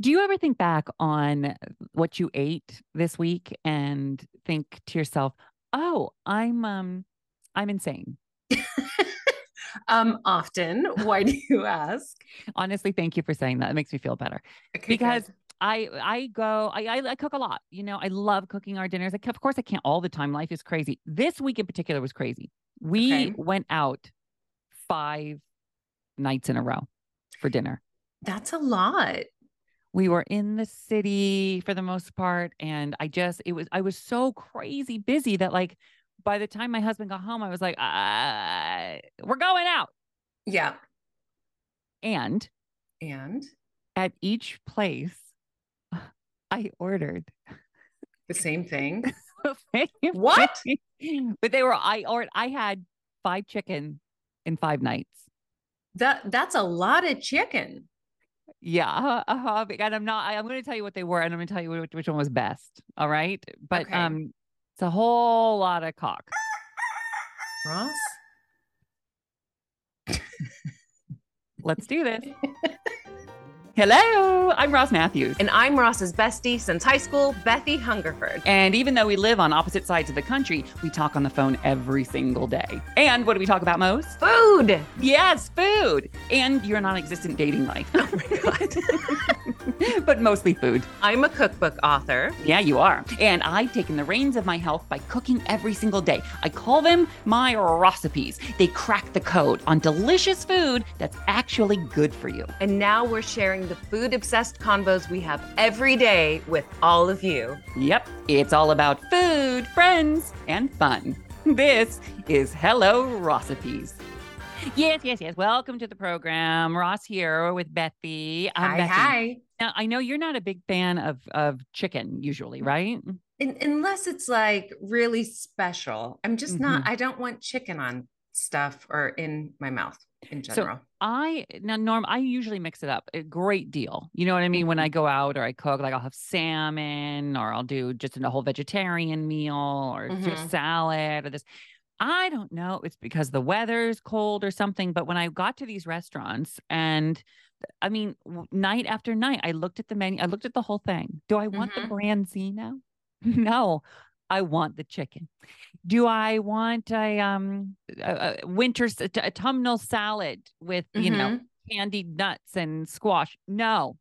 Do you ever think back on what you ate this week and think to yourself, "Oh, I'm um I'm insane." um often. Why do you ask? Honestly, thank you for saying that. It makes me feel better. Okay, because good. I I go I, I I cook a lot. You know, I love cooking our dinners. Like, of course, I can't all the time. Life is crazy. This week in particular was crazy. We Okay. went out five nights in a row for dinner. that's a lot. We were in the city for the most part, and I just it was I was so crazy busy that like by the time my husband got home, I was like, uh, we're going out. Yeah. And And at each place, I ordered the same thing. What? but they were I or I had five chicken in five nights. That that's a lot of chicken. Yeah, uh-huh, uh-huh. And I'm not. I, I'm going to tell you what they were, and I'm going to tell you which, which one was best. All right, but Okay. um, it's a whole lot of cock. Ross? Let's do this. Hello, I'm Ross Mathews. And I'm Ross's bestie since high school, Bethie Hungerford. And even though we live on opposite sides of the country, we talk on the phone every single day. And what do we talk about most? Food. Yes, food. And your non existent dating life. Oh my God. but mostly food. I'm a cookbook author. Yeah, you are. And I've taken the reins of my health by cooking every single day. I call them my recipes. They crack the code on delicious food that's actually good for you. And now we're sharing the food obsessed convos we have every day with all of you. Yep, it's all about food, friends, and fun. This is Hello Recipes. Yes, yes, yes. Welcome to the program. Ross here with Bethie. I'm hi, Bethie. hi. Now, I know you're not a big fan of of chicken usually, right? Un- unless it's like really special. I'm just not, Mhm. I don't want chicken on stuff or in my mouth in general. So I now Norm, I usually mix it up a great deal. You know what I mean? When I go out or I cook, like I'll have salmon or I'll do just a whole vegetarian meal or a Mhm. salad or this. I don't know. It's because the weather's cold or something. But when I got to these restaurants and I mean, night after night, I looked at the menu, I looked at the whole thing. Do I want the Mhm. branzino? no, I want the chicken. Do I want a um a, a winter a autumnal salad with you know Mhm. candied nuts and squash? No,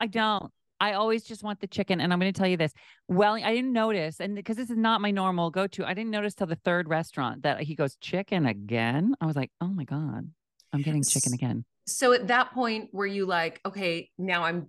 I don't. I always just want the chicken. And I'm going to tell you this. Well, I didn't notice, and because this is not my normal go to, I didn't notice till the third restaurant that he goes chicken again. I was like, oh my god, I'm getting chicken again. So at that point, were you like, okay, now I'm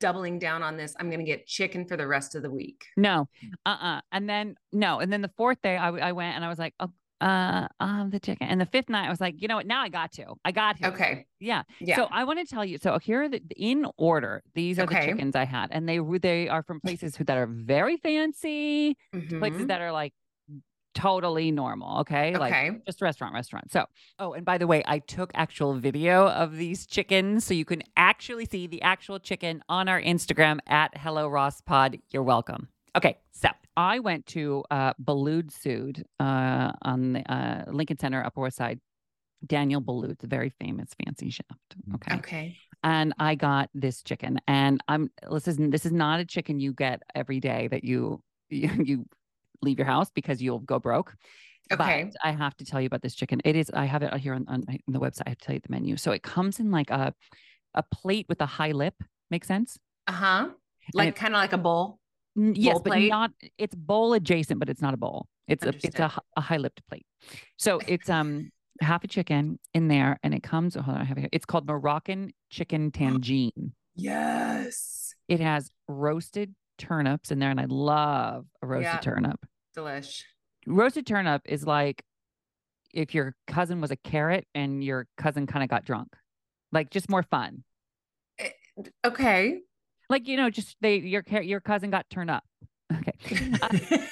doubling down on this. I'm going to get chicken for the rest of the week. No, uh-uh. And then no, and then the fourth day I, I went and I was like, oh, uh, um, the chicken. And the fifth night I was like, you know what? Now I got to. I got to. Okay. Yeah. Yeah. So I want to tell you. So here are the in order. These are the chickens I had, and they they are from places who, that are very fancy, places Mhm. that are like totally normal. Okay. Like Okay. just restaurant, restaurant. So, oh, and by the way, I took actual video of these chickens so you can actually see the actual chicken on our Instagram at Hello Ross Pod. You're welcome. Okay, so I went to uh, Boulud Sud uh, on the uh, Lincoln Center, Upper West Side. Daniel Boulud, the very famous fancy chef. Okay. Okay. And I got this chicken, and I'm listen. This is not a chicken you get every day that you you, you leave your house because you'll go broke. Okay. But I have to tell you about this chicken. It is. I have it here on, on the website. I have to tell you the menu. So it comes in like a a plate with a high lip. Make sense? Uh huh. Like kind of like a bowl. Yes, but plate? not. It's bowl adjacent, but it's not a bowl. It's a it's a, a high lipped plate. So it's um half a chicken in there, and it comes. Hold on, I have it here. It's called Moroccan chicken tagine. Yes. It has roasted turnips in there, and I love a roasted Yeah. turnip. Delish. Roasted turnip is like if your cousin was a carrot and your cousin kind of got drunk, like just more fun. Okay. Like you know, just they your your cousin got turned up. Okay, Uh,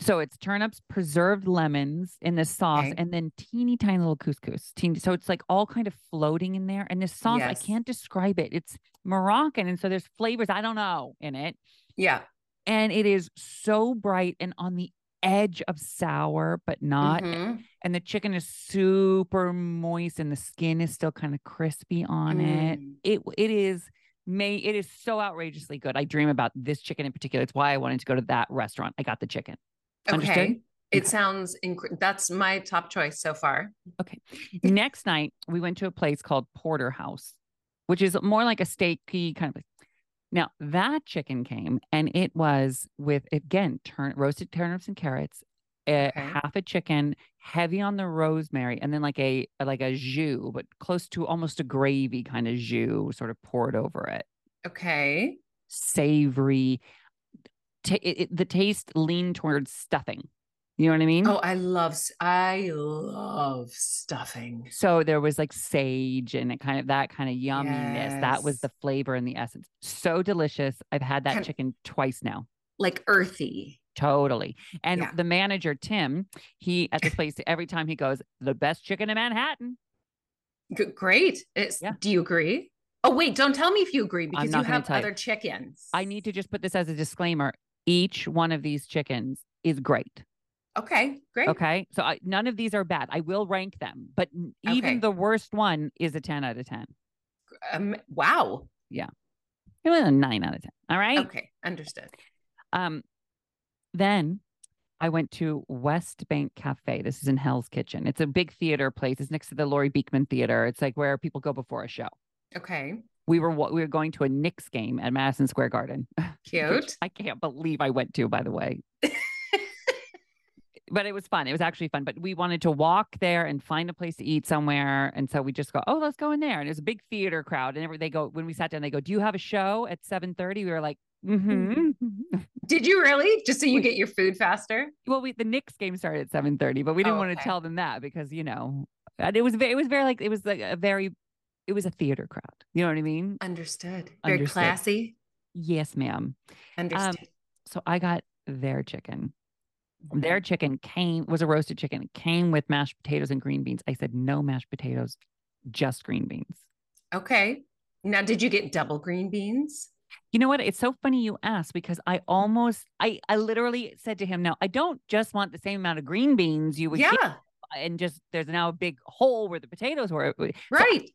so it's turnips, preserved lemons in this sauce, Okay. and then teeny tiny little couscous. Teeny, so it's like all kind of floating in there. And this sauce, I can't describe it. It's Moroccan, and so there's flavors I don't know in it. yeah. and it is so bright and on the edge of sour, but not. Mhm. And the chicken is super moist, and the skin is still kind of crispy on it. Mm. It it is May it is so outrageously good. I dream about this chicken in particular. It's why I wanted to go to that restaurant. I got the chicken. Understood? Okay. It Okay. sounds inc- that's my top choice so far. Okay. Next night, we went to a place called Porterhouse, which is more like a steaky kind of place. Now, that chicken came and it was with, again, turn, roasted turnips and carrots, uh, Okay. half a chicken, heavy on the rosemary, and then like a like a jus, but close to almost a gravy kind of jus, sort of poured over it. Okay. Savory. Ta it, it- the taste leaned towards stuffing. You know what I mean? Oh, I love I love stuffing. So there was like sage and it kind of that kind of yumminess. That was the flavor and the essence. So delicious. I've had that Kind- chicken twice now. Like earthy. Totally. And Yeah. the manager, Tim, he at this place, every time he goes, the best chicken in Manhattan. G- great. It's, Yeah. Do you agree? Oh, wait, don't tell me if you agree because you have tell you. other chickens. I need to just put this as a disclaimer. Each one of these chickens is great. Okay, great. Okay. So I, none of these are bad. I will rank them, but even Okay. the worst one is a 10 out of 10. Um, wow. Yeah. It was a 9 out of 10. All right. Okay, understood. Um, then I went to West Bank Cafe. This is in Hell's Kitchen. It's a big theater place. It's next to the Laurie Beechman Theater. It's like where people go before a show. Okay, We were we were going to a Knicks game at Madison Square Garden. cute. I can't believe I went to, by the way. but it was fun. It was actually fun. But we wanted to walk there and find a place to eat somewhere. And so we just go, oh, let's go in there. And it was a big theater crowd. And every, they go, when we sat down, they go, do you have a show at 7.30? We were like, mm-hmm. Did you really? Just so you get your food faster? well, we the Knicks game started at seven thirty, but we didn't Oh, want to okay. tell them that because you know, and it was very, it was very like it was like a very, it was a theater crowd. You know what I mean? Understood. Very Understood. classy. Yes, ma'am. Understood. So I got their chicken. Mm-hmm. Their chicken came was a roasted chicken. It came with mashed potatoes and green beans. I said no mashed potatoes, just green beans. okay. Now, did you get double green beans? You know what? It's so funny you ask because I almost, I, I literally said to him, "No, I don't just want the same amount of green beans you would Yeah, get, and just there's now a big hole where the potatoes were." right.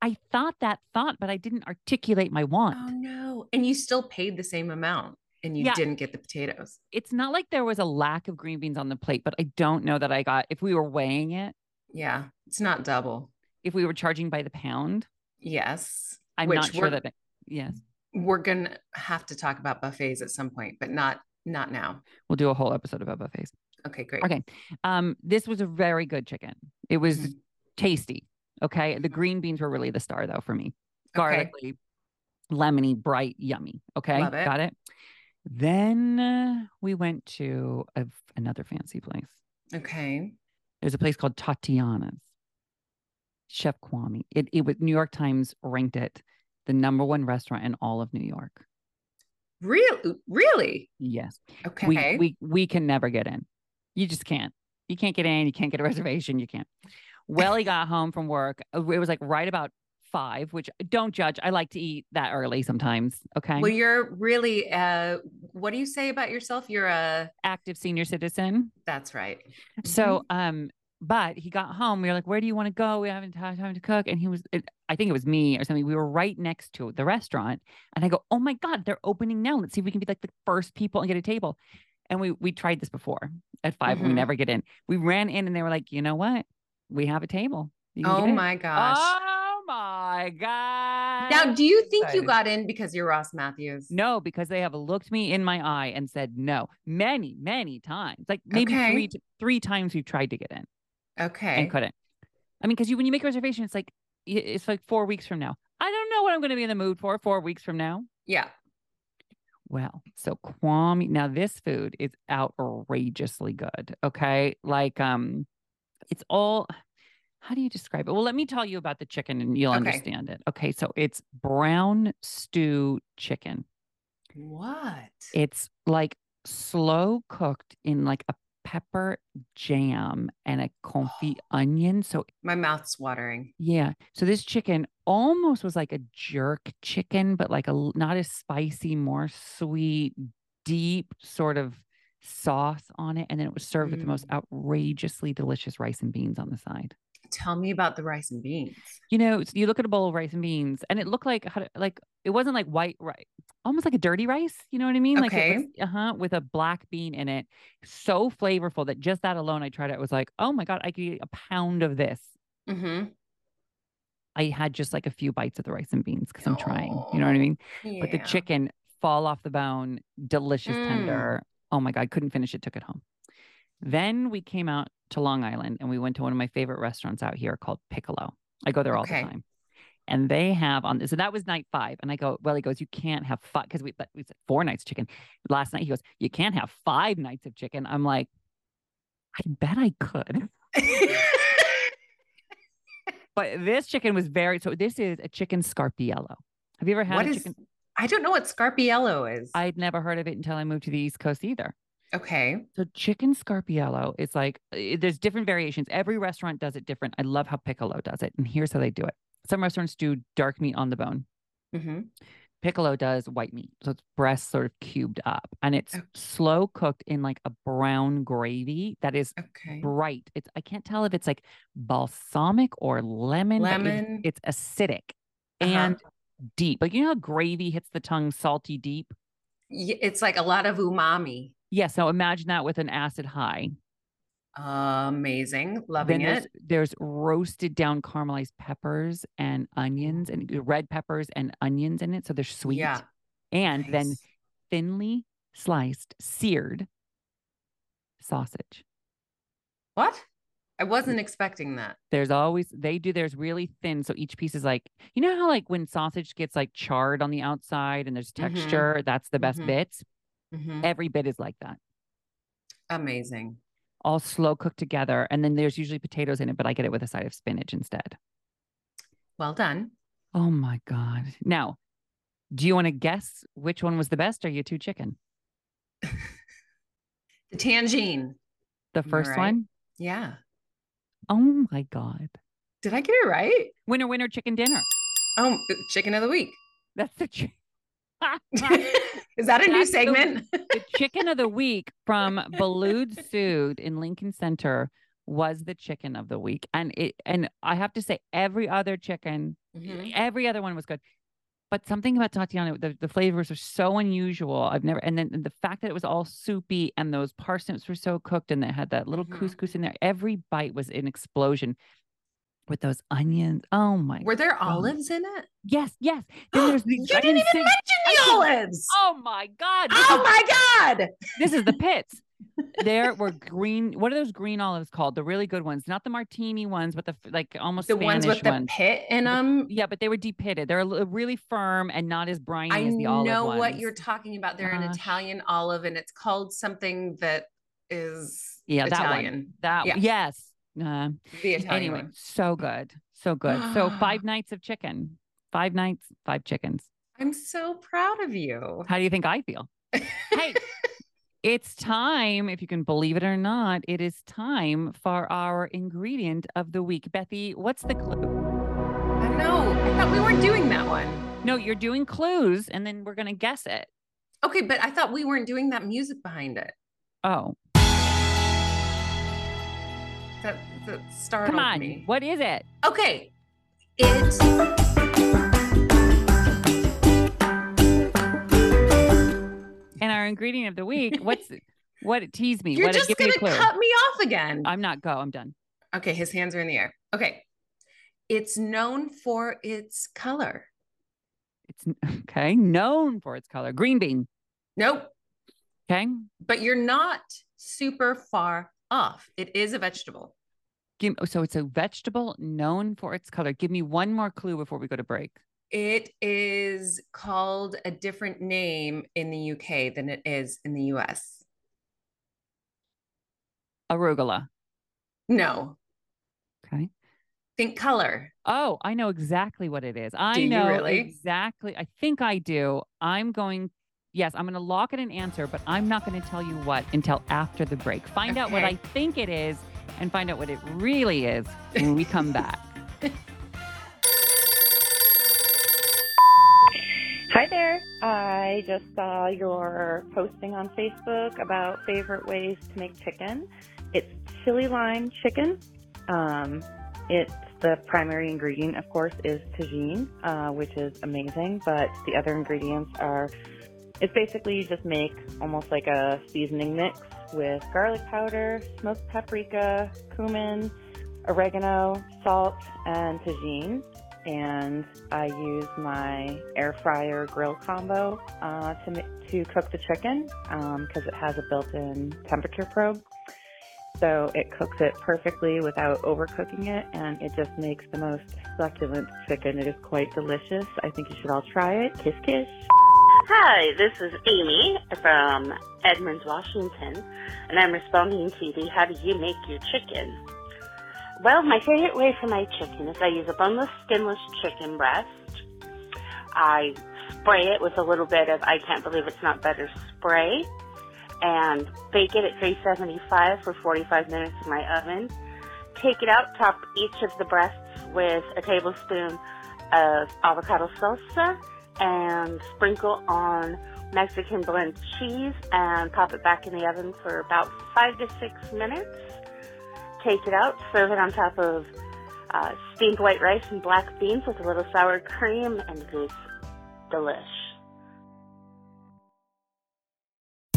I thought that thought, but I didn't articulate my want. Oh no. And you still paid the same amount and you Yeah. didn't get the potatoes. It's not like there was a lack of green beans on the plate, but I don't know that I got, if we were weighing it, Yeah, it's not double. if we were charging by the pound, Yes. I'm Which not sure that, it, yes, We're gonna have to talk about buffets at some point, but not not now. we'll do a whole episode about buffets. Okay, great. Okay. Um, this was a very good chicken. It was Mhm. tasty. Okay. The green beans were really the star though for me. Okay. Lemony, bright, yummy. Okay. Love it. Got it. Then uh, we went to a, another fancy place. Okay. There's a place called Tatiana's. Chef Kwame. It it was New York Times ranked it the number one restaurant in all of New York. Really? Really? Yes. Okay. We we we can never get in. You just can't. You can't get in. You can't get a reservation. You can't. Well, he got home from work. uh, It was like right about five, which don't judge. I like to eat that early sometimes. Okay. well, you're really uh what do you say about yourself? You're a Active senior citizen. that's right. So, um, but he got home. We were like, "Where do you want to go? We haven't had time to cook." And he was, it, I think it was me or something. We were right next to the restaurant, and I go, "Oh my god, they're opening now! Let's see if we can be like the first people and get a table." And we we tried this before at 5 and we mm-hmm. never get in. We ran in, and they were like, "You know what? We have a table." Oh get in." my gosh. Oh my god! now, do you think you got in because you're Ross Mathews? No, because they have looked me in my eye and said no many, many times. Like maybe Okay. three three times we've tried to get in Okay. and couldn't. I mean, because you when you make a reservation, it's like it's like four weeks from now. I don't know what I'm going to be in the mood for four weeks from now. Yeah. Well, so Kwame, now this food is outrageously good. Okay, like um, it's all. How do you describe it? Well, let me tell you about the chicken, and you'll Okay. understand it. Okay, so it's brown stew chicken. What? It's like slow cooked in like a pepper jam and a confit onion. So My mouth's watering. yeah, so this chicken almost was like a jerk chicken, but like a not as spicy, more sweet, deep sort of sauce on it, and then it was served with the most Mm. outrageously delicious rice and beans on the side. Tell me about the rice and beans. You know, you look at a bowl of rice and beans, and it looked like like it wasn't like white rice, almost like a dirty rice. You know what I mean? Like it was, uh huh, with a black bean in it. So flavorful that just that alone, I tried it. Was like, oh my god, I could eat a pound of this. Mm-hmm. I had just like a few bites of the rice and beans because I'm trying. You know what I mean? But the chicken fall off the bone, delicious, Mm. tender. Oh my god, couldn't finish it. Took it home. Then we came out to Long Island and we went to one of my favorite restaurants out here called Piccolo. I go there all Okay. the time. And they have on this, so that was night five. And I go, well, he goes, you can't have five because we we said four nights of chicken. Last night he goes, you can't have five nights of chicken. I'm like, I bet I could. But this chicken was very so this is a chicken scarpiello. Have you ever had what is? chicken? I don't know what Scarpiello is. I'd never heard of it until I moved to the East Coast either. Okay. So chicken scarpiello is like eh, there's different variations. Every restaurant does it different. I love how Piccolo does it, and here's how they do it. Some restaurants do dark meat on the bone. hmm Piccolo does white meat, so it's breast sort of cubed up, and it's Okay. slow cooked in like a brown gravy that is Okay. bright. It's I can't tell if it's like balsamic or lemon. Lemon. it's acidic Uh-huh. and deep. Like you know how gravy hits the tongue salty deep. It's like a lot of umami. Yeah, so imagine that with an acid high. Amazing. Loving then there's, it. there's roasted down caramelized peppers and onions and red peppers and onions in it. So they're sweet. Yeah. And then thinly sliced, seared sausage. What? I wasn't expecting that. There's always, they do theirs really thin. So each piece is like, you know how like when sausage gets like charred on the outside and there's Mhm. texture, that's the best Mhm. bits. Mhm. Every bit is like that. Amazing. All slow cooked together. And then there's usually potatoes in it, but I get it with a side of spinach instead. Well done. Oh my God. Now, do you want to guess which one was the best or you two chicken? The tagine. The first right. one? Yeah. Oh my God. Did I get it right? Winner, winner, chicken dinner. Oh, chicken of the week. That's the, chi- Is that a new That's the- segment? the chicken of the week from Boulud Sud in Lincoln Center was the chicken of the week. And it and I have to say every other chicken Mhm. every other one was good. But something about Tatiana, the, the flavors are so unusual. I've never, and then the fact that it was all soupy and those parsnips were so cooked and they had that little Mhm. couscous in there. Every bite was an explosion with those onions. Oh my. Were there olives in it? yes, yes. Then there's you these didn't even mention the olives. Oh my God. This, Oh is, my God. this is the pits. there were green, what are those green olives called? The really good ones, not the martini ones, but the like almost The ones with Spanish the pit in them. Yeah, but they were depitted. They're really firm and not as briny I as the olive know what ones. you're talking about. They're an Italian olive and it's called something that is Yeah, that one. Italian. That Yeah. yes. Uh, The Italian anyway, one. so good, so good. So five nights of chicken, five nights, five chickens. I'm so proud of you. How do you think I feel? Hey, it's time. If you can believe it or not, it is time for our ingredient of the week. Bethie, what's the clue? I know. I thought we weren't doing that one. No, you're doing clues, and then we're gonna guess it. Okay, but I thought we weren't doing that music behind it. Oh, That that startled come on. me. What is it? Okay. It And our ingredient of the week. What's what? Tease me. you're what? just gonna a cut me off again. I'm not. Go. I'm done. Okay, his hands are in the air. Okay. It's known for its color. It's okay. Known for its color, green bean. Nope. Okay. But you're not super far off. It is a vegetable. Give, so it's a vegetable known for its color. Give me one more clue before we go to break. It is called a different name in the UK than it is in the US. Arugula. No. Okay. Think color. Oh, I know exactly what it is. I Do know really? exactly. I think I do. I'm going. Yes, I'm going to lock in an answer, but I'm not going to tell you what until after the break. Find out what I think it is and find out what it really is when we come back. Hi there. I just saw your posting on Facebook about favorite ways to make chicken. It's chili lime chicken. Um, It's the primary ingredient, of course, is Tajín, uh, which is amazing. But the other ingredients are, it's basically you just make almost like a seasoning mix with garlic powder, smoked paprika, cumin, oregano, salt, and Tajín. And I use my air fryer grill combo uh, to to cook the chicken because it has a built-in temperature probe. So it cooks it perfectly without overcooking it, and it just makes the most succulent chicken. It is quite delicious. I think you should all try it. Kiss, kiss. Hi, this is Amy from Edmonds, Washington, and I'm responding to the How Do You Make Your Chicken? Well, my favorite way for my chicken is I use a boneless, skinless chicken breast. I spray it with a little bit of I can't believe it's not better spray and bake it at 375 for 45 minutes in my oven. Take it out, top each of the breasts with a tablespoon of avocado salsa and sprinkle on Mexican blend cheese and pop it back in the oven for about five to six minutes. Take it out, serve it on top of uh, steamed white rice and black beans with a little sour cream, and it is delish.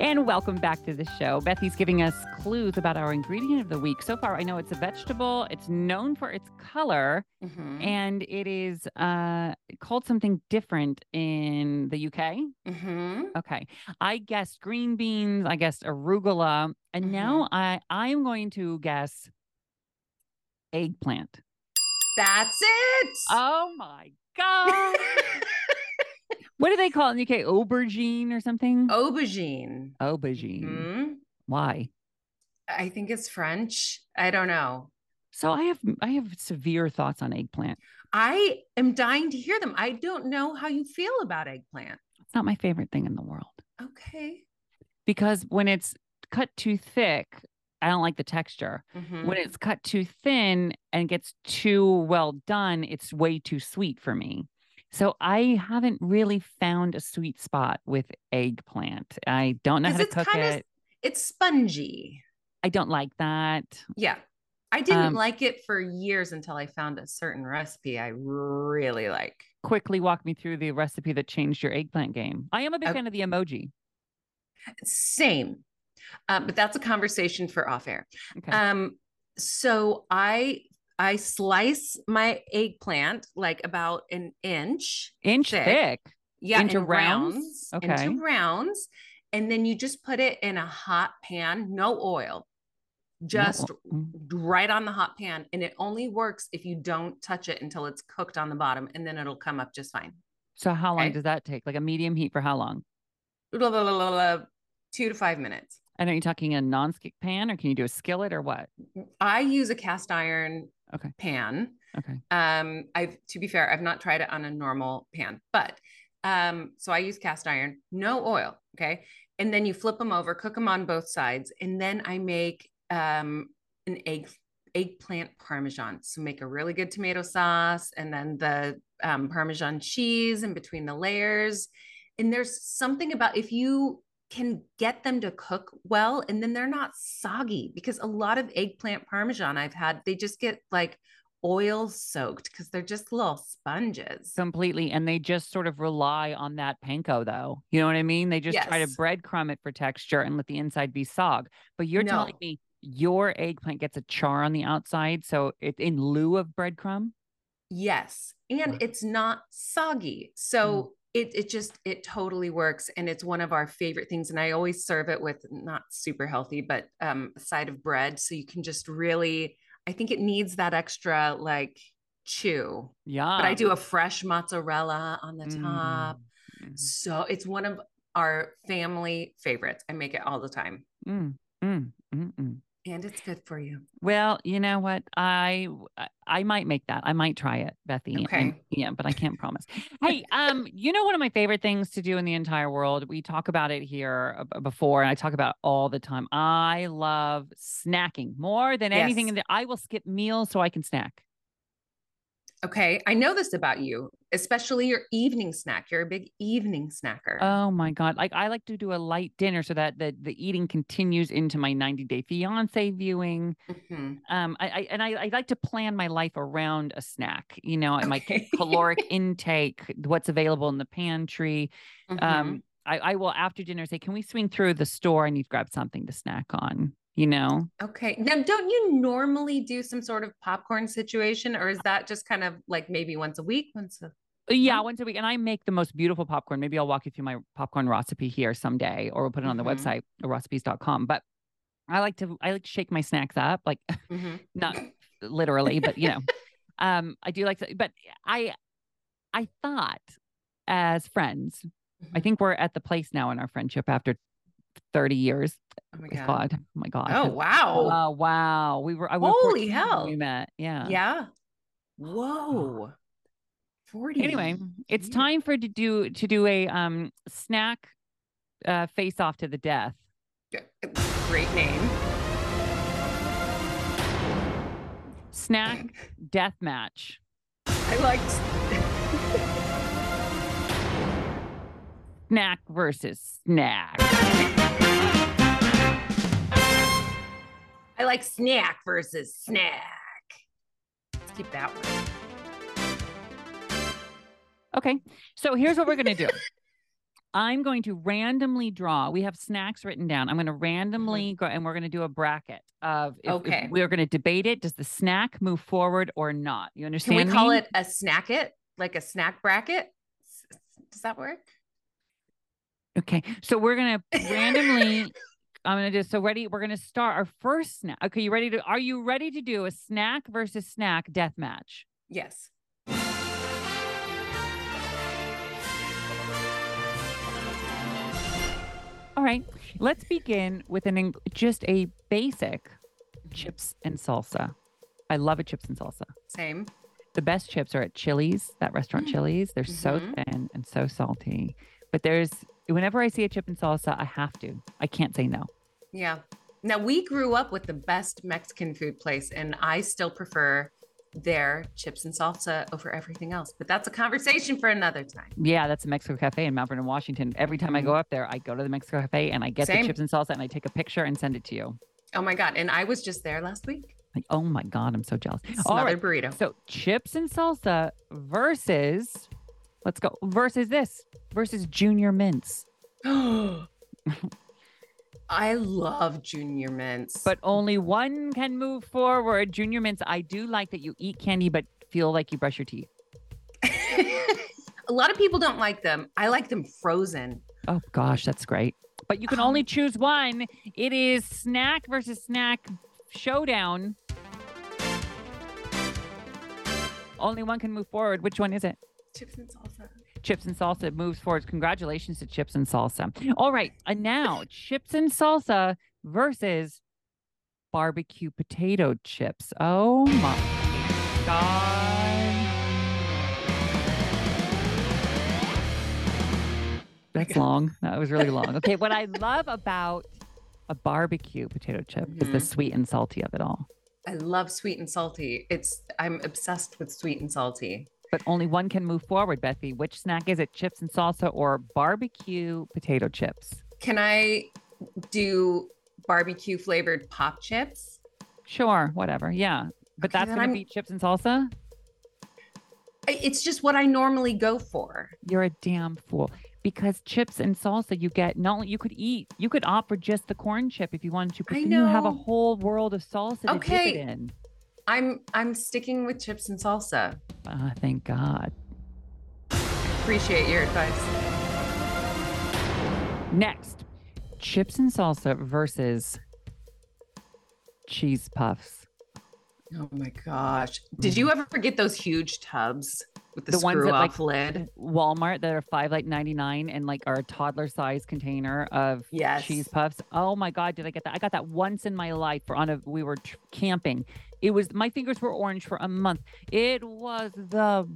And welcome back to the show. Bethie's giving us clues about our ingredient of the week. So far, I know it's a vegetable. It's known for its color, Mhm. and it is uh, called something different in the UK. Mhm. Okay, I guessed green beans. I guessed arugula, and now I I am going to guess eggplant. That's it. Oh my god! what do they call it in the UK? Aubergine or something? Aubergine. Aubergine. Mhm. Why? I think it's French. I don't know. So I have I have severe thoughts on eggplant. I am dying to hear them. I don't know how you feel about eggplant. It's not my favorite thing in the world Okay. because when it's cut too thick, I don't like the texture. Mhm. When it's cut too thin and gets too well done, it's way too sweet for me. So I haven't really found a sweet spot with eggplant. I don't know how to it's cook kinda- it. It's spongy. I don't like that. Yeah. I didn't Um, like it for years until I found a certain recipe I really like. Quickly walk me through the recipe that changed your eggplant game. I am a big Okay. fan of the emoji. Same. Uh, but that's a conversation for off air. Okay. Um, so I I slice my eggplant like about an inch. Inch thick. thick. Yeah, Into in rounds? Okay. Into rounds. And then you just put it in a hot pan, no oil, just mm. right on the hot pan. And it only works if you don't touch it until it's cooked on the bottom, and then it'll come up just fine. So how long Okay. does that take? Like a medium heat for how long? Blah, blah, blah, blah, blah, Two to five minutes. And are you talking a non-stick pan or can you do a skillet or what? I use a cast iron Okay. pan. Okay. Um, I've to be fair, I've not tried it on a normal pan, but um, so I use cast iron, no oil. Okay. And then you flip them over, cook them on both sides, and then I make um an egg eggplant parmesan. So make a really good tomato sauce and then the um, parmesan cheese in between the layers. And there's something about if you can get them to cook well and then they're not soggy because a lot of eggplant parmesan I've had, they just get like oil soaked because they're just little sponges. Completely. And they just sort of rely on that panko though. You know what I mean? They just try to Yes. breadcrumb it for texture and let the inside be sog. But you're telling me your eggplant gets a char on the outside. So it's in lieu of breadcrumb? Yes. And it's not soggy. So mm. It it just it totally works. And it's one of our favorite things. And I always serve it with not super healthy, but um a side of bread. So you can just really I think it needs that extra like chew. Yeah. But I do a fresh mozzarella on the top. Mm. So it's one of our family favorites. I make it all the time. Mm, mm, mm, mm. And it's good for you. Well, you know what? I I might make that. I might try it, Bethie. and- Okay. yeah, but I can't promise. Hey, um, you know one of my favorite things to do in the entire world. We talk about it here before, and I talk about it all the time. I love snacking more than anything. Yes. In the, I will skip meals so I can snack. Okay. I know this about you, especially your evening snack. You're a big evening snacker. Oh my god! Like I like to do a light dinner so that the the eating continues into my 90 day fiance viewing. Mhm. Um, I, I and I, I like to plan my life around a snack. You know, and my caloric intake, what's available in the pantry. Mhm. Um, I, I will after dinner say, "Can we swing through the store? I need to grab something to snack on." You know, Okay. Now, don't you normally do some sort of popcorn situation, or is that just kind of like maybe once a week? Once a yeah, Oh. once a week, and I make the most beautiful popcorn. Maybe I'll walk you through my popcorn recipe here someday, or we'll put it on the Mhm. website, recipes.com. But I like to I like to shake my snacks up, like Mhm. not literally, but you know, um, I do like to. But I, I thought as friends, I Mhm. think we're at the place now in our friendship after thirty years. Oh my God, god. oh my God. Oh wow. Oh wow, we were. I was Holy hell. We met. Yeah. yeah. Whoa. Forty. Anyway, it's years. time for to do to do a um snack uh face off to the death. Great name. Snack death match. I liked. Snack versus snack. I like snack versus snack. Let's keep that one. Okay. So here's what we're going to do. I'm going to randomly draw. We have snacks written down. I'm going to randomly mm-hmm. go and we're going to do a bracket of if, if Okay. we're going to debate it. Does the snack move forward or not? You understand? Can we call it a snack it? Like a snack bracket? Does that work? Okay. So we're going to randomly. I'm going to do so ready. We're going to start our first snack. Okay. You ready to, are you ready to do a snack versus snack death match? Yes. All right. Let's begin with an just a basic chips and salsa. I love a chips and salsa. Same. The best chips are at Chili's, that restaurant Mm. Chili's. They're so Mhm. thin and so salty. But there's whenever I see a chip and salsa, I have to. I can't say no. Yeah. Now we grew up with the best Mexican food place, and I still prefer their chips and salsa over everything else. But that's a conversation for another time. Yeah, that's a Mexico Cafe in Mount Vernon, Washington. Every time I go mm-hmm. up there, I go to the Mexico Cafe and I get Same. the chips and salsa and I take a picture and send it to you. Oh my god! And I was just there last week. Like, oh my God, I'm so jealous. All Smothered right. burrito. So chips and salsa versus let's go versus this versus junior mints. I love junior mints. But only one can move forward. Junior mints, I do like that you eat candy but feel like you brush your teeth. a lot of people don't like them. I like them frozen. Oh gosh, that's great. But you can Oh. only choose one. It is snack versus snack showdown. Only one can move forward. Which one is it? Chips and salsa. Chips and salsa moves forward. Congratulations to chips and salsa. All right. And now chips and salsa versus barbecue potato chips. Oh my God. That's long. That was really long. Okay. What I love about a barbecue potato chip is the Mhm. sweet and salty of it all. I love sweet and salty. It's I'm obsessed with sweet and salty. But only one can move forward, Bethie. Which snack is it? Chips and salsa or barbecue potato chips? Can I do barbecue flavored pop chips? Sure, whatever. Yeah. But Okay, that's going to I'm- chips and salsa? It's just what I normally go for. You're a damn fool. Because chips and salsa, you get not only you could eat, you could opt for just the corn chip if you wanted to, but I then you have a whole world of salsa to dip Okay. it in. I'm I'm sticking with chips and salsa. Ah, thank God. Appreciate your advice. Next, chips and salsa versus cheese puffs. Oh my gosh. Did you ever get those huge tubs? With the, The ones that, like, lid. Walmart that are five like ninety nine and like are a toddler size container of Yes. cheese puffs. Oh my god, did I get that? I got that once in my life. For on a we were camping. It was my fingers were orange for a month. It was the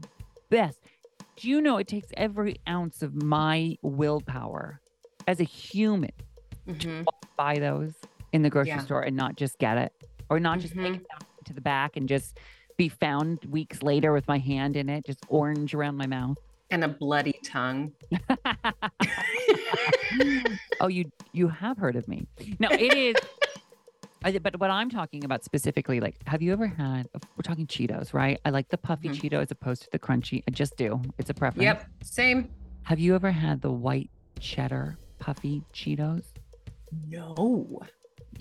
best. Do you know it takes every ounce of my willpower as a human Mhm. buy those in the grocery Yeah. store and not just get it or not just take Mhm. it down to the back and just be found weeks later with my hand in it, just orange around my mouth. And a bloody tongue. oh, you you have heard of me. No, it is. But what I'm talking about specifically, like, have you ever had? We're talking Cheetos, right? I like the puffy Mhm. Cheeto as opposed to the crunchy. I just do. It's a preference. Yep. Same. Have you ever had the white cheddar puffy Cheetos? No.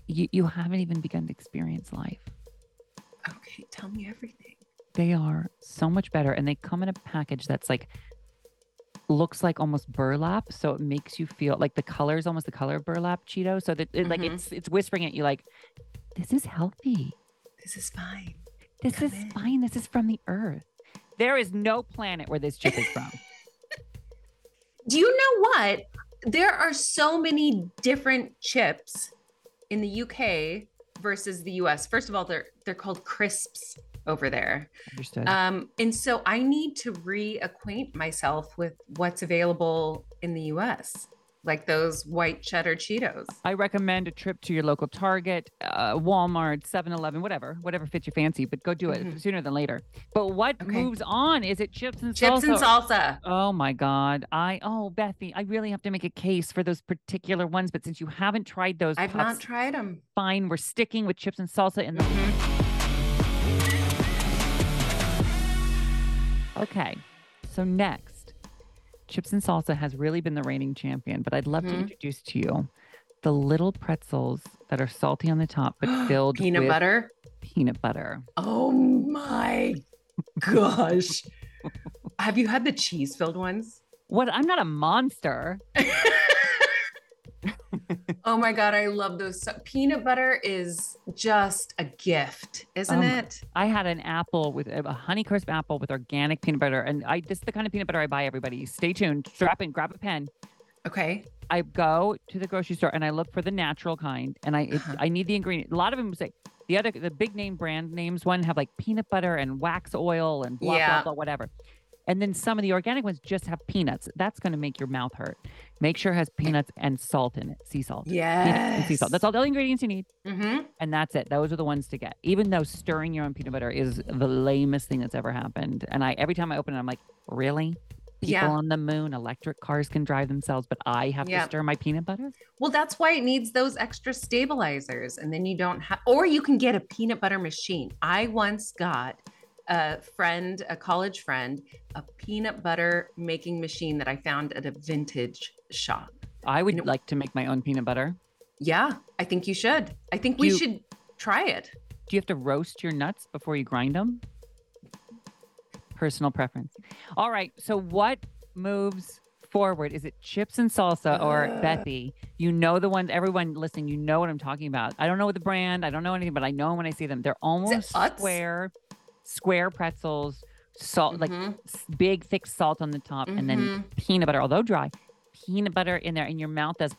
You you haven't even begun to experience life. Okay. Tell me everything. They are so much better, and they come in a package that's like looks like almost burlap, so it makes you feel like the color is almost the color of burlap Cheeto. So that it, like Mhm. it's it's whispering at you like, "This is healthy. This is fine. This Come is in." fine. This is from the earth. There is no planet where this chip is from. Do you know what? There are so many different chips in the UK versus the US. First of all, they're they're called crisps over there. Understood. Um, and so I need to reacquaint myself with what's available in the US, like those white cheddar Cheetos. I recommend a trip to your local Target, uh, Walmart, 7-Eleven, whatever, whatever fits your fancy, but go do it Mhm. sooner than later. But what Okay. moves on? Is it chips and Chips salsa? and salsa. Oh my God. I, oh, Bethie, I really have to make a case for those particular ones. But since you haven't tried those, I've puffs, not tried them. fine. We're sticking with chips and salsa in the. Okay. So next, chips and salsa has really been the reigning champion, but I'd love to Mhm. introduce to you the little pretzels that are salty on the top, but filled Peanut with butter. peanut butter. Oh my gosh. Have you had the cheese filled ones? What? I'm not a monster. oh my god, I love those. So- peanut butter is just a gift, isn't Um, it? I had an apple with a Honeycrisp apple with organic peanut butter, and I this is the kind of peanut butter I buy. Everybody, stay tuned. Strap in, grab a pen. Okay. I go to the grocery store and I look for the natural kind, and I it, Uh-huh. I need the ingredient. A lot of them say the other the big name brand names one have like peanut butter and wax oil and blah Yeah. blah blah whatever. And then some of the organic ones just have peanuts. That's going to make your mouth hurt. Make sure it has peanuts and salt in it, sea salt. Yeah. sea salt. That's all the ingredients you need. hmm And that's it. Those are the ones to get. Even though stirring your own peanut butter is the lamest thing that's ever happened. And I every time I open it, I'm like, really? People Yeah. on the moon, electric cars can drive themselves, but I have Yep. to stir my peanut butter? Well, that's why it needs those extra stabilizers. And then you don't have, or you can get a peanut butter machine. I once got a friend, a college friend, a peanut butter making machine that I found at a vintage shop. I would like to make my own peanut butter. Yeah, I think you should. I think we You- should try it. Do you have to roast your nuts before you grind them? Personal preference. All right. So what moves forward? Is it chips and salsa or Uh. Bethie? You know the ones. Everyone listening, you know what I'm talking about. I don't know the brand. I don't know anything, but I know when I see them. They're almost square, square pretzels, salt like Mhm. s- big thick salt on the top, and then Mhm. peanut butter, although dry, peanut butter in there, and your mouth does.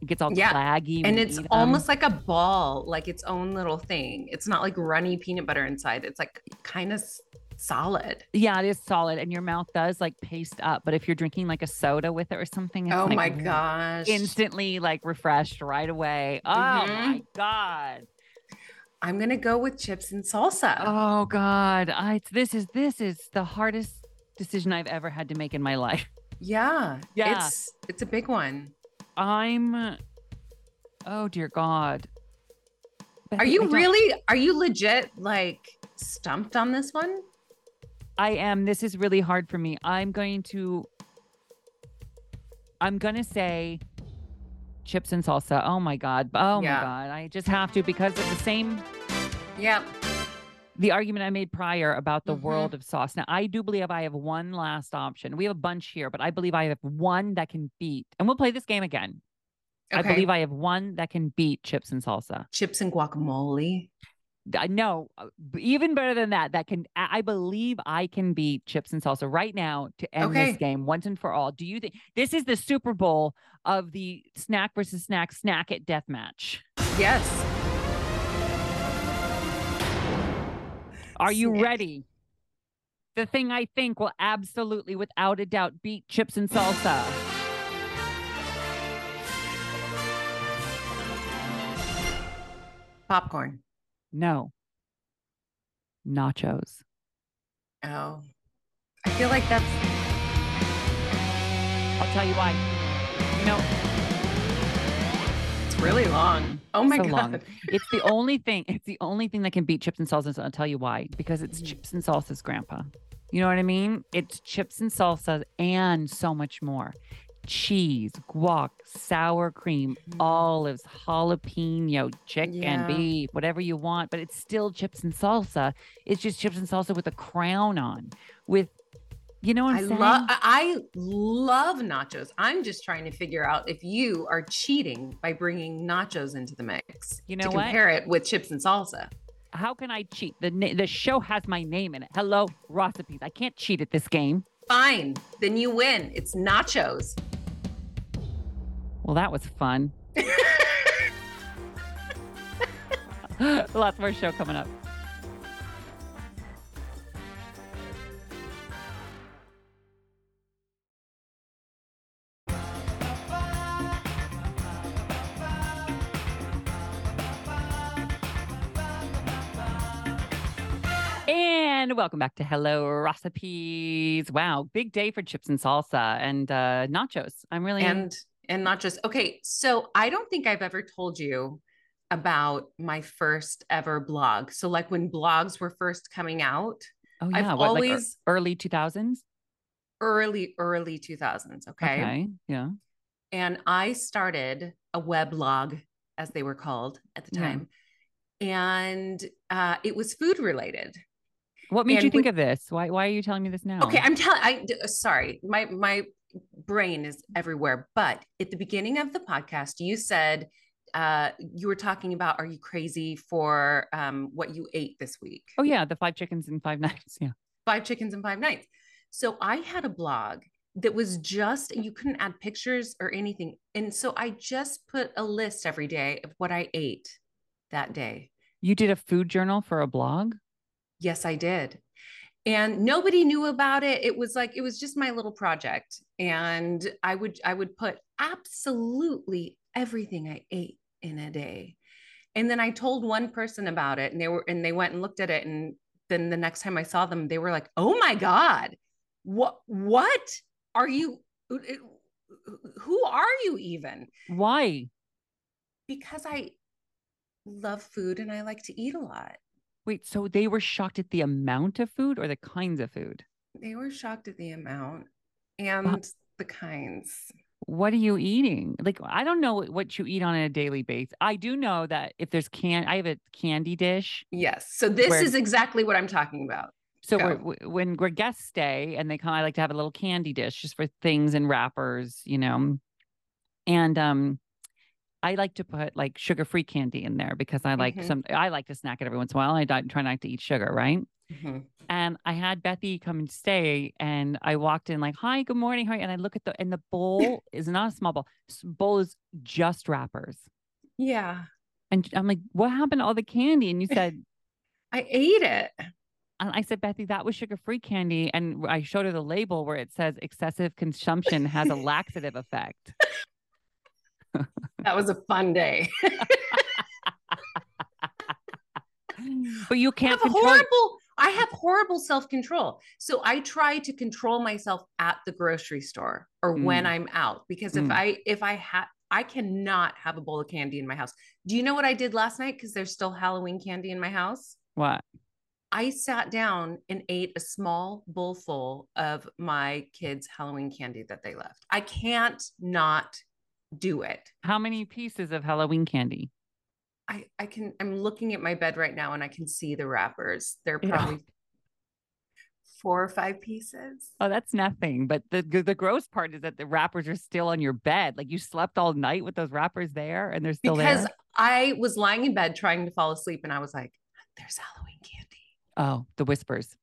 It gets all Yeah, claggy. and it's almost like a ball, like its own little thing. It's not like runny peanut butter inside. It's like kind of solid. Yeah, it is solid, and your mouth does like paste up. But if you're drinking like a soda with it or something, it's oh like my gosh. instantly like refreshed right away. Oh my Mhm. god! I'm going to go with chips and salsa. Oh god! I this is this is the hardest decision I've ever had to make in my life. Yeah. Yeah. It's it's a big one. I'm. Oh dear God! Are you really are you legit like stumped on this one? I am. This is really hard for me. I'm going to. I'm gonna say chips and salsa. Oh my god. Oh Yeah. my god. I just have to because of the same Yeah. the argument I made prior about the Mhm. world of sauce. Now I do believe I have one last option. We have a bunch here, but I believe I have one that can beat. And we'll play this game again. I believe I have one that can beat chips and salsa. chips and guacamole. I know uh, even better than that. That can I I believe I can beat chips and salsa right now to end Okay. this game once and for all. Do you think this is the Super Bowl of the snack versus snack snack at death match? Yes. Are you Snack. ready? The thing I think will absolutely, without a doubt, beat chips and salsa. Popcorn. No. Nachos. Oh. I feel like that's I'll tell you why. You know, it's really long. Oh my so god. long. It's the only thing. It's the only thing that can beat chips and salsa. I'll tell you why. Because it's mm. chips and salsa's grandpa. You know what I mean? It's chips and salsa and so much more. Cheese, guac, sour cream, mm-hmm. olives, jalapeno, chicken, Yeah. beef, whatever you want. But it's still chips and salsa. It's just chips and salsa with a crown on. With, you know what I'm I saying? love I love nachos. I'm just trying to figure out if you are cheating by bringing nachos into the mix. You know to what? compare it with chips and salsa. How can I cheat? The na- the show has my name in it. Hello, recipes. I can't cheat at this game. Fine, then you win. It's nachos. Well, that was fun. Lots more show coming up. And welcome back to Hello Recipes. Wow, big day for chips and salsa and uh, nachos. I'm really and and not just okay so i don't think i've ever told you about my first ever blog so like when blogs were first coming out oh I've yeah, what, like always- early 2000s. early early 2000s okay, yeah. and i started a weblog as they were called at the Yeah. time and uh, it was food related What made And you think of this? Why why are you telling me this now? Okay, I'm telling. I sorry, my my brain is everywhere. But at the beginning of the podcast, you said uh, you were talking about, "Are you crazy for um, what you ate this week?" Oh yeah, the five chickens in five nights. Yeah. Five chickens in five nights. So I had a blog that was just you couldn't add pictures or anything, and so I just put a list every day of what I ate that day. You did a food journal for a blog? Yes, I did. And nobody knew about it. It was like it was just my little project. And I would I would put absolutely everything I ate in a day. And then I told one person about it and they were and they went and looked at it and then the next time I saw them they were like, "Oh my god. What what are you who are you even?" Why? Because I love food and I like to eat a lot. Wait, so they were shocked at the amount of food or the kinds of food? They were shocked at the amount and the kinds. What are you eating? Like, I don't know what you eat on a daily basis. I do know that if there's can, I have a candy dish. Yes. So this Where- is exactly what I'm talking about. So when we're guests stay and they come, I like to have a little candy dish just for things and wrappers, you know. And um, I like to put like sugar-free candy in there because I like Mhm. some. I like to snack it every once in a while. I try not to eat sugar, right? Mhm. And I had Bethie come and stay, and I walked in like, "Hi, good morning, hi." And I look at the and the bowl is not a small bowl. Bowl is just wrappers, Yeah. and I'm like, "What happened to all the candy?" And you said, I ate it. and I said, "Bethie, that was sugar-free candy." And I showed her the label where it says excessive consumption has a laxative effect. That was a fun day. But you can't have control. horrible I have horrible self-control. So I try to control myself at the grocery store or when Mm. I'm out because Mm. if I if I have I cannot have a bowl of candy in my house. Do you know what I did last night because there's still Halloween candy in my house? What? I sat down and ate a small bowl full of my kids' Halloween candy that they left. I can't not do it. How many pieces of Halloween candy? I, I can, I'm looking at my bed right now and I can see the wrappers. They're probably four or five pieces. Oh, that's nothing. But the the gross part is that the wrappers are still on your bed. Like you slept all night with those wrappers there, and they're still there. because there. I was lying in bed trying to fall asleep and I was like, There's Halloween candy. Oh, the whispers.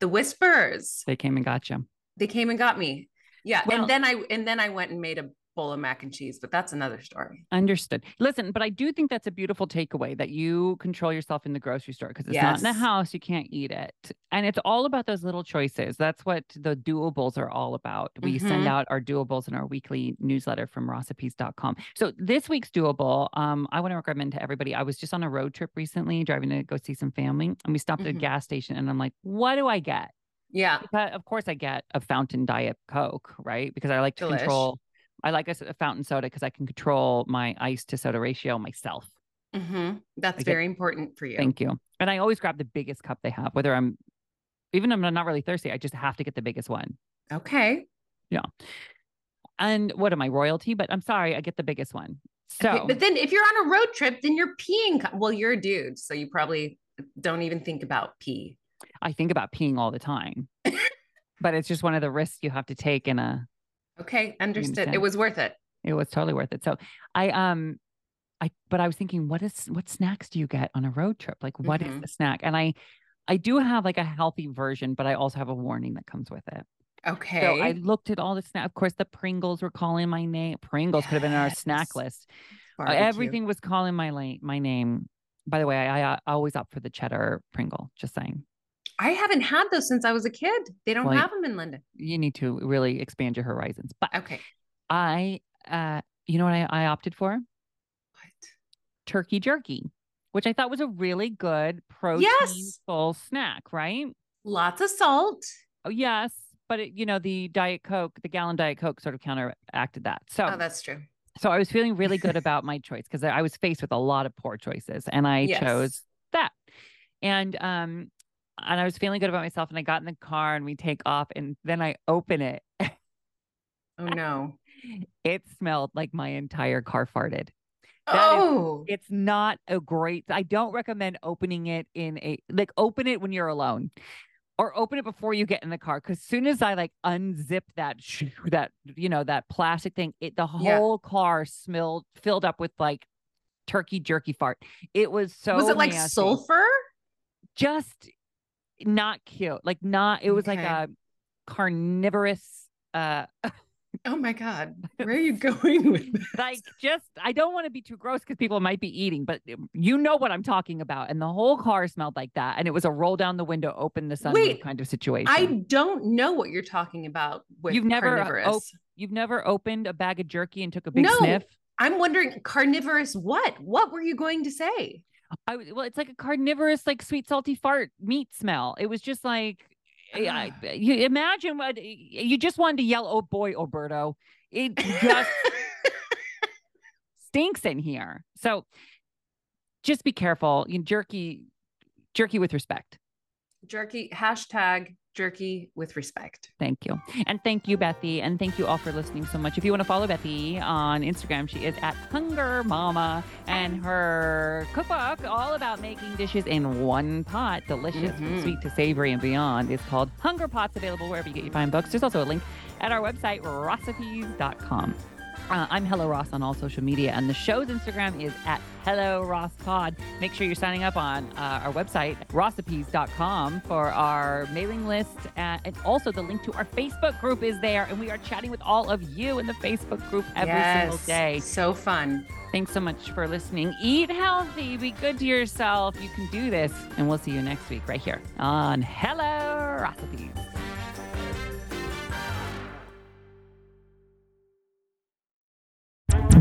The whispers. They came and got you. They came and got me. Yeah, Well- and then I and then I went and made a bowl of mac and cheese, but that's another story. Understood. Listen, but I do think that's a beautiful takeaway that you control yourself in the grocery store because it's not in the house. You can't eat it. And it's all about those little choices. That's what the doables are all about. We send Mhm. out our doables in our weekly newsletter from recipes.com. So this week's doable, um, I want to recommend to everybody. I was just on a road trip recently, driving to go see some family, and we stopped at a Mhm. gas station and I'm like, what do I get? Yeah. But of course, I get a fountain diet Coke, right? Because I like to Delish. control. I like a fountain soda because I can control my ice to soda ratio myself. hmm That's very important for you. Thank you. And I always grab the biggest cup they have, whether I'm even if I'm not really thirsty. I just have to get the biggest one. Okay. Yeah. And what am I royalty? But I'm sorry, I get the biggest one. So Okay, But then if you're on a road trip, then you're peeing. Well, you're a dude, so you probably don't even think about pee. I think about peeing all the time. but it's just one of the risks you have to take in a Okay, understood. It was worth it. it was totally worth it. So I um I but I was thinking, what is what snacks do you get on a road trip? Like what is Mhm. the snack? And I I do have like a healthy version, but I also have a warning that comes with it. Okay. So I looked at all the snack. Of course, the Pringles were calling my name. Pringles could have been in our snack list. Barbecue. everything was calling my la- my name. By the way, I, I, I always opt for the cheddar Pringle. Just saying, I haven't had those since I was a kid. They don't have them in London. you need to really expand your horizons. But Okay. I, uh, you know what I, I opted for? What? Turkey jerky, which I thought was a really good protein Yes. full snack. Right? Lots of salt. Oh yes, but it, you know the Diet Coke, the gallon Diet Coke, sort of counteracted that. So Oh, that's true. So I was feeling really good about my choice because I was faced with a lot of poor choices and I Yes. chose that. And um and I was feeling good about myself and I got in the car and we take off and then I open it. Oh no. It smelled like my entire car farted. That is- oh. It's not a great I don't recommend opening it in a like open it when you're alone. Or open it before you get in the car. Cause soon as I like unzip that sh- that you know that plastic thing, it the Yeah. whole car smelled filled up with like turkey jerky fart. It was so was it like nasty. sulfur? Just not cute. Like not it was like a carnivorous uh Oh my God. Where are you going with this? like just I don't want to be too gross because people might be eating, but um, you know what I'm talking about. And the whole car smelled like that. And it was a roll down the window, open the sunroof Wait, kind of situation. I don't know what you're talking about with You've never, uh, carnivorous. op- You've never opened a bag of jerky and took a big No. sniff? I'm wondering carnivorous what? What were you going to say? I well, it's like a carnivorous, like sweet, salty fart meat smell. It was just like, eh, I, I- you imagine what you just wanted to yell, "Oh boy, Alberto!" It just stinks in here. So just be careful. You jerky, jerky with respect. jerky hashtag jerky with respect. Thank you. And thank you, Bethie. And thank you all for listening so much. If you want to follow Bethie on Instagram, she is at Hunger Mama and her cookbook, all about making dishes in one pot, delicious from Mhm. sweet to savory and beyond, is called Hunger Pots, available wherever you get your fine books. There's also a link at our website, recipes.com. Uh, I'm Hello Ross on all social media, and the show's Instagram is at Hello Ross Pod. Make sure you're signing up on uh, our website, recipes.com, for our mailing list. Uh, and also, the link to our Facebook group is there, and we are chatting with all of you in the Facebook group every single day. So fun. Thanks so much for listening. Eat healthy, be good to yourself. You can do this, and we'll see you next week right here on Hello Recipes.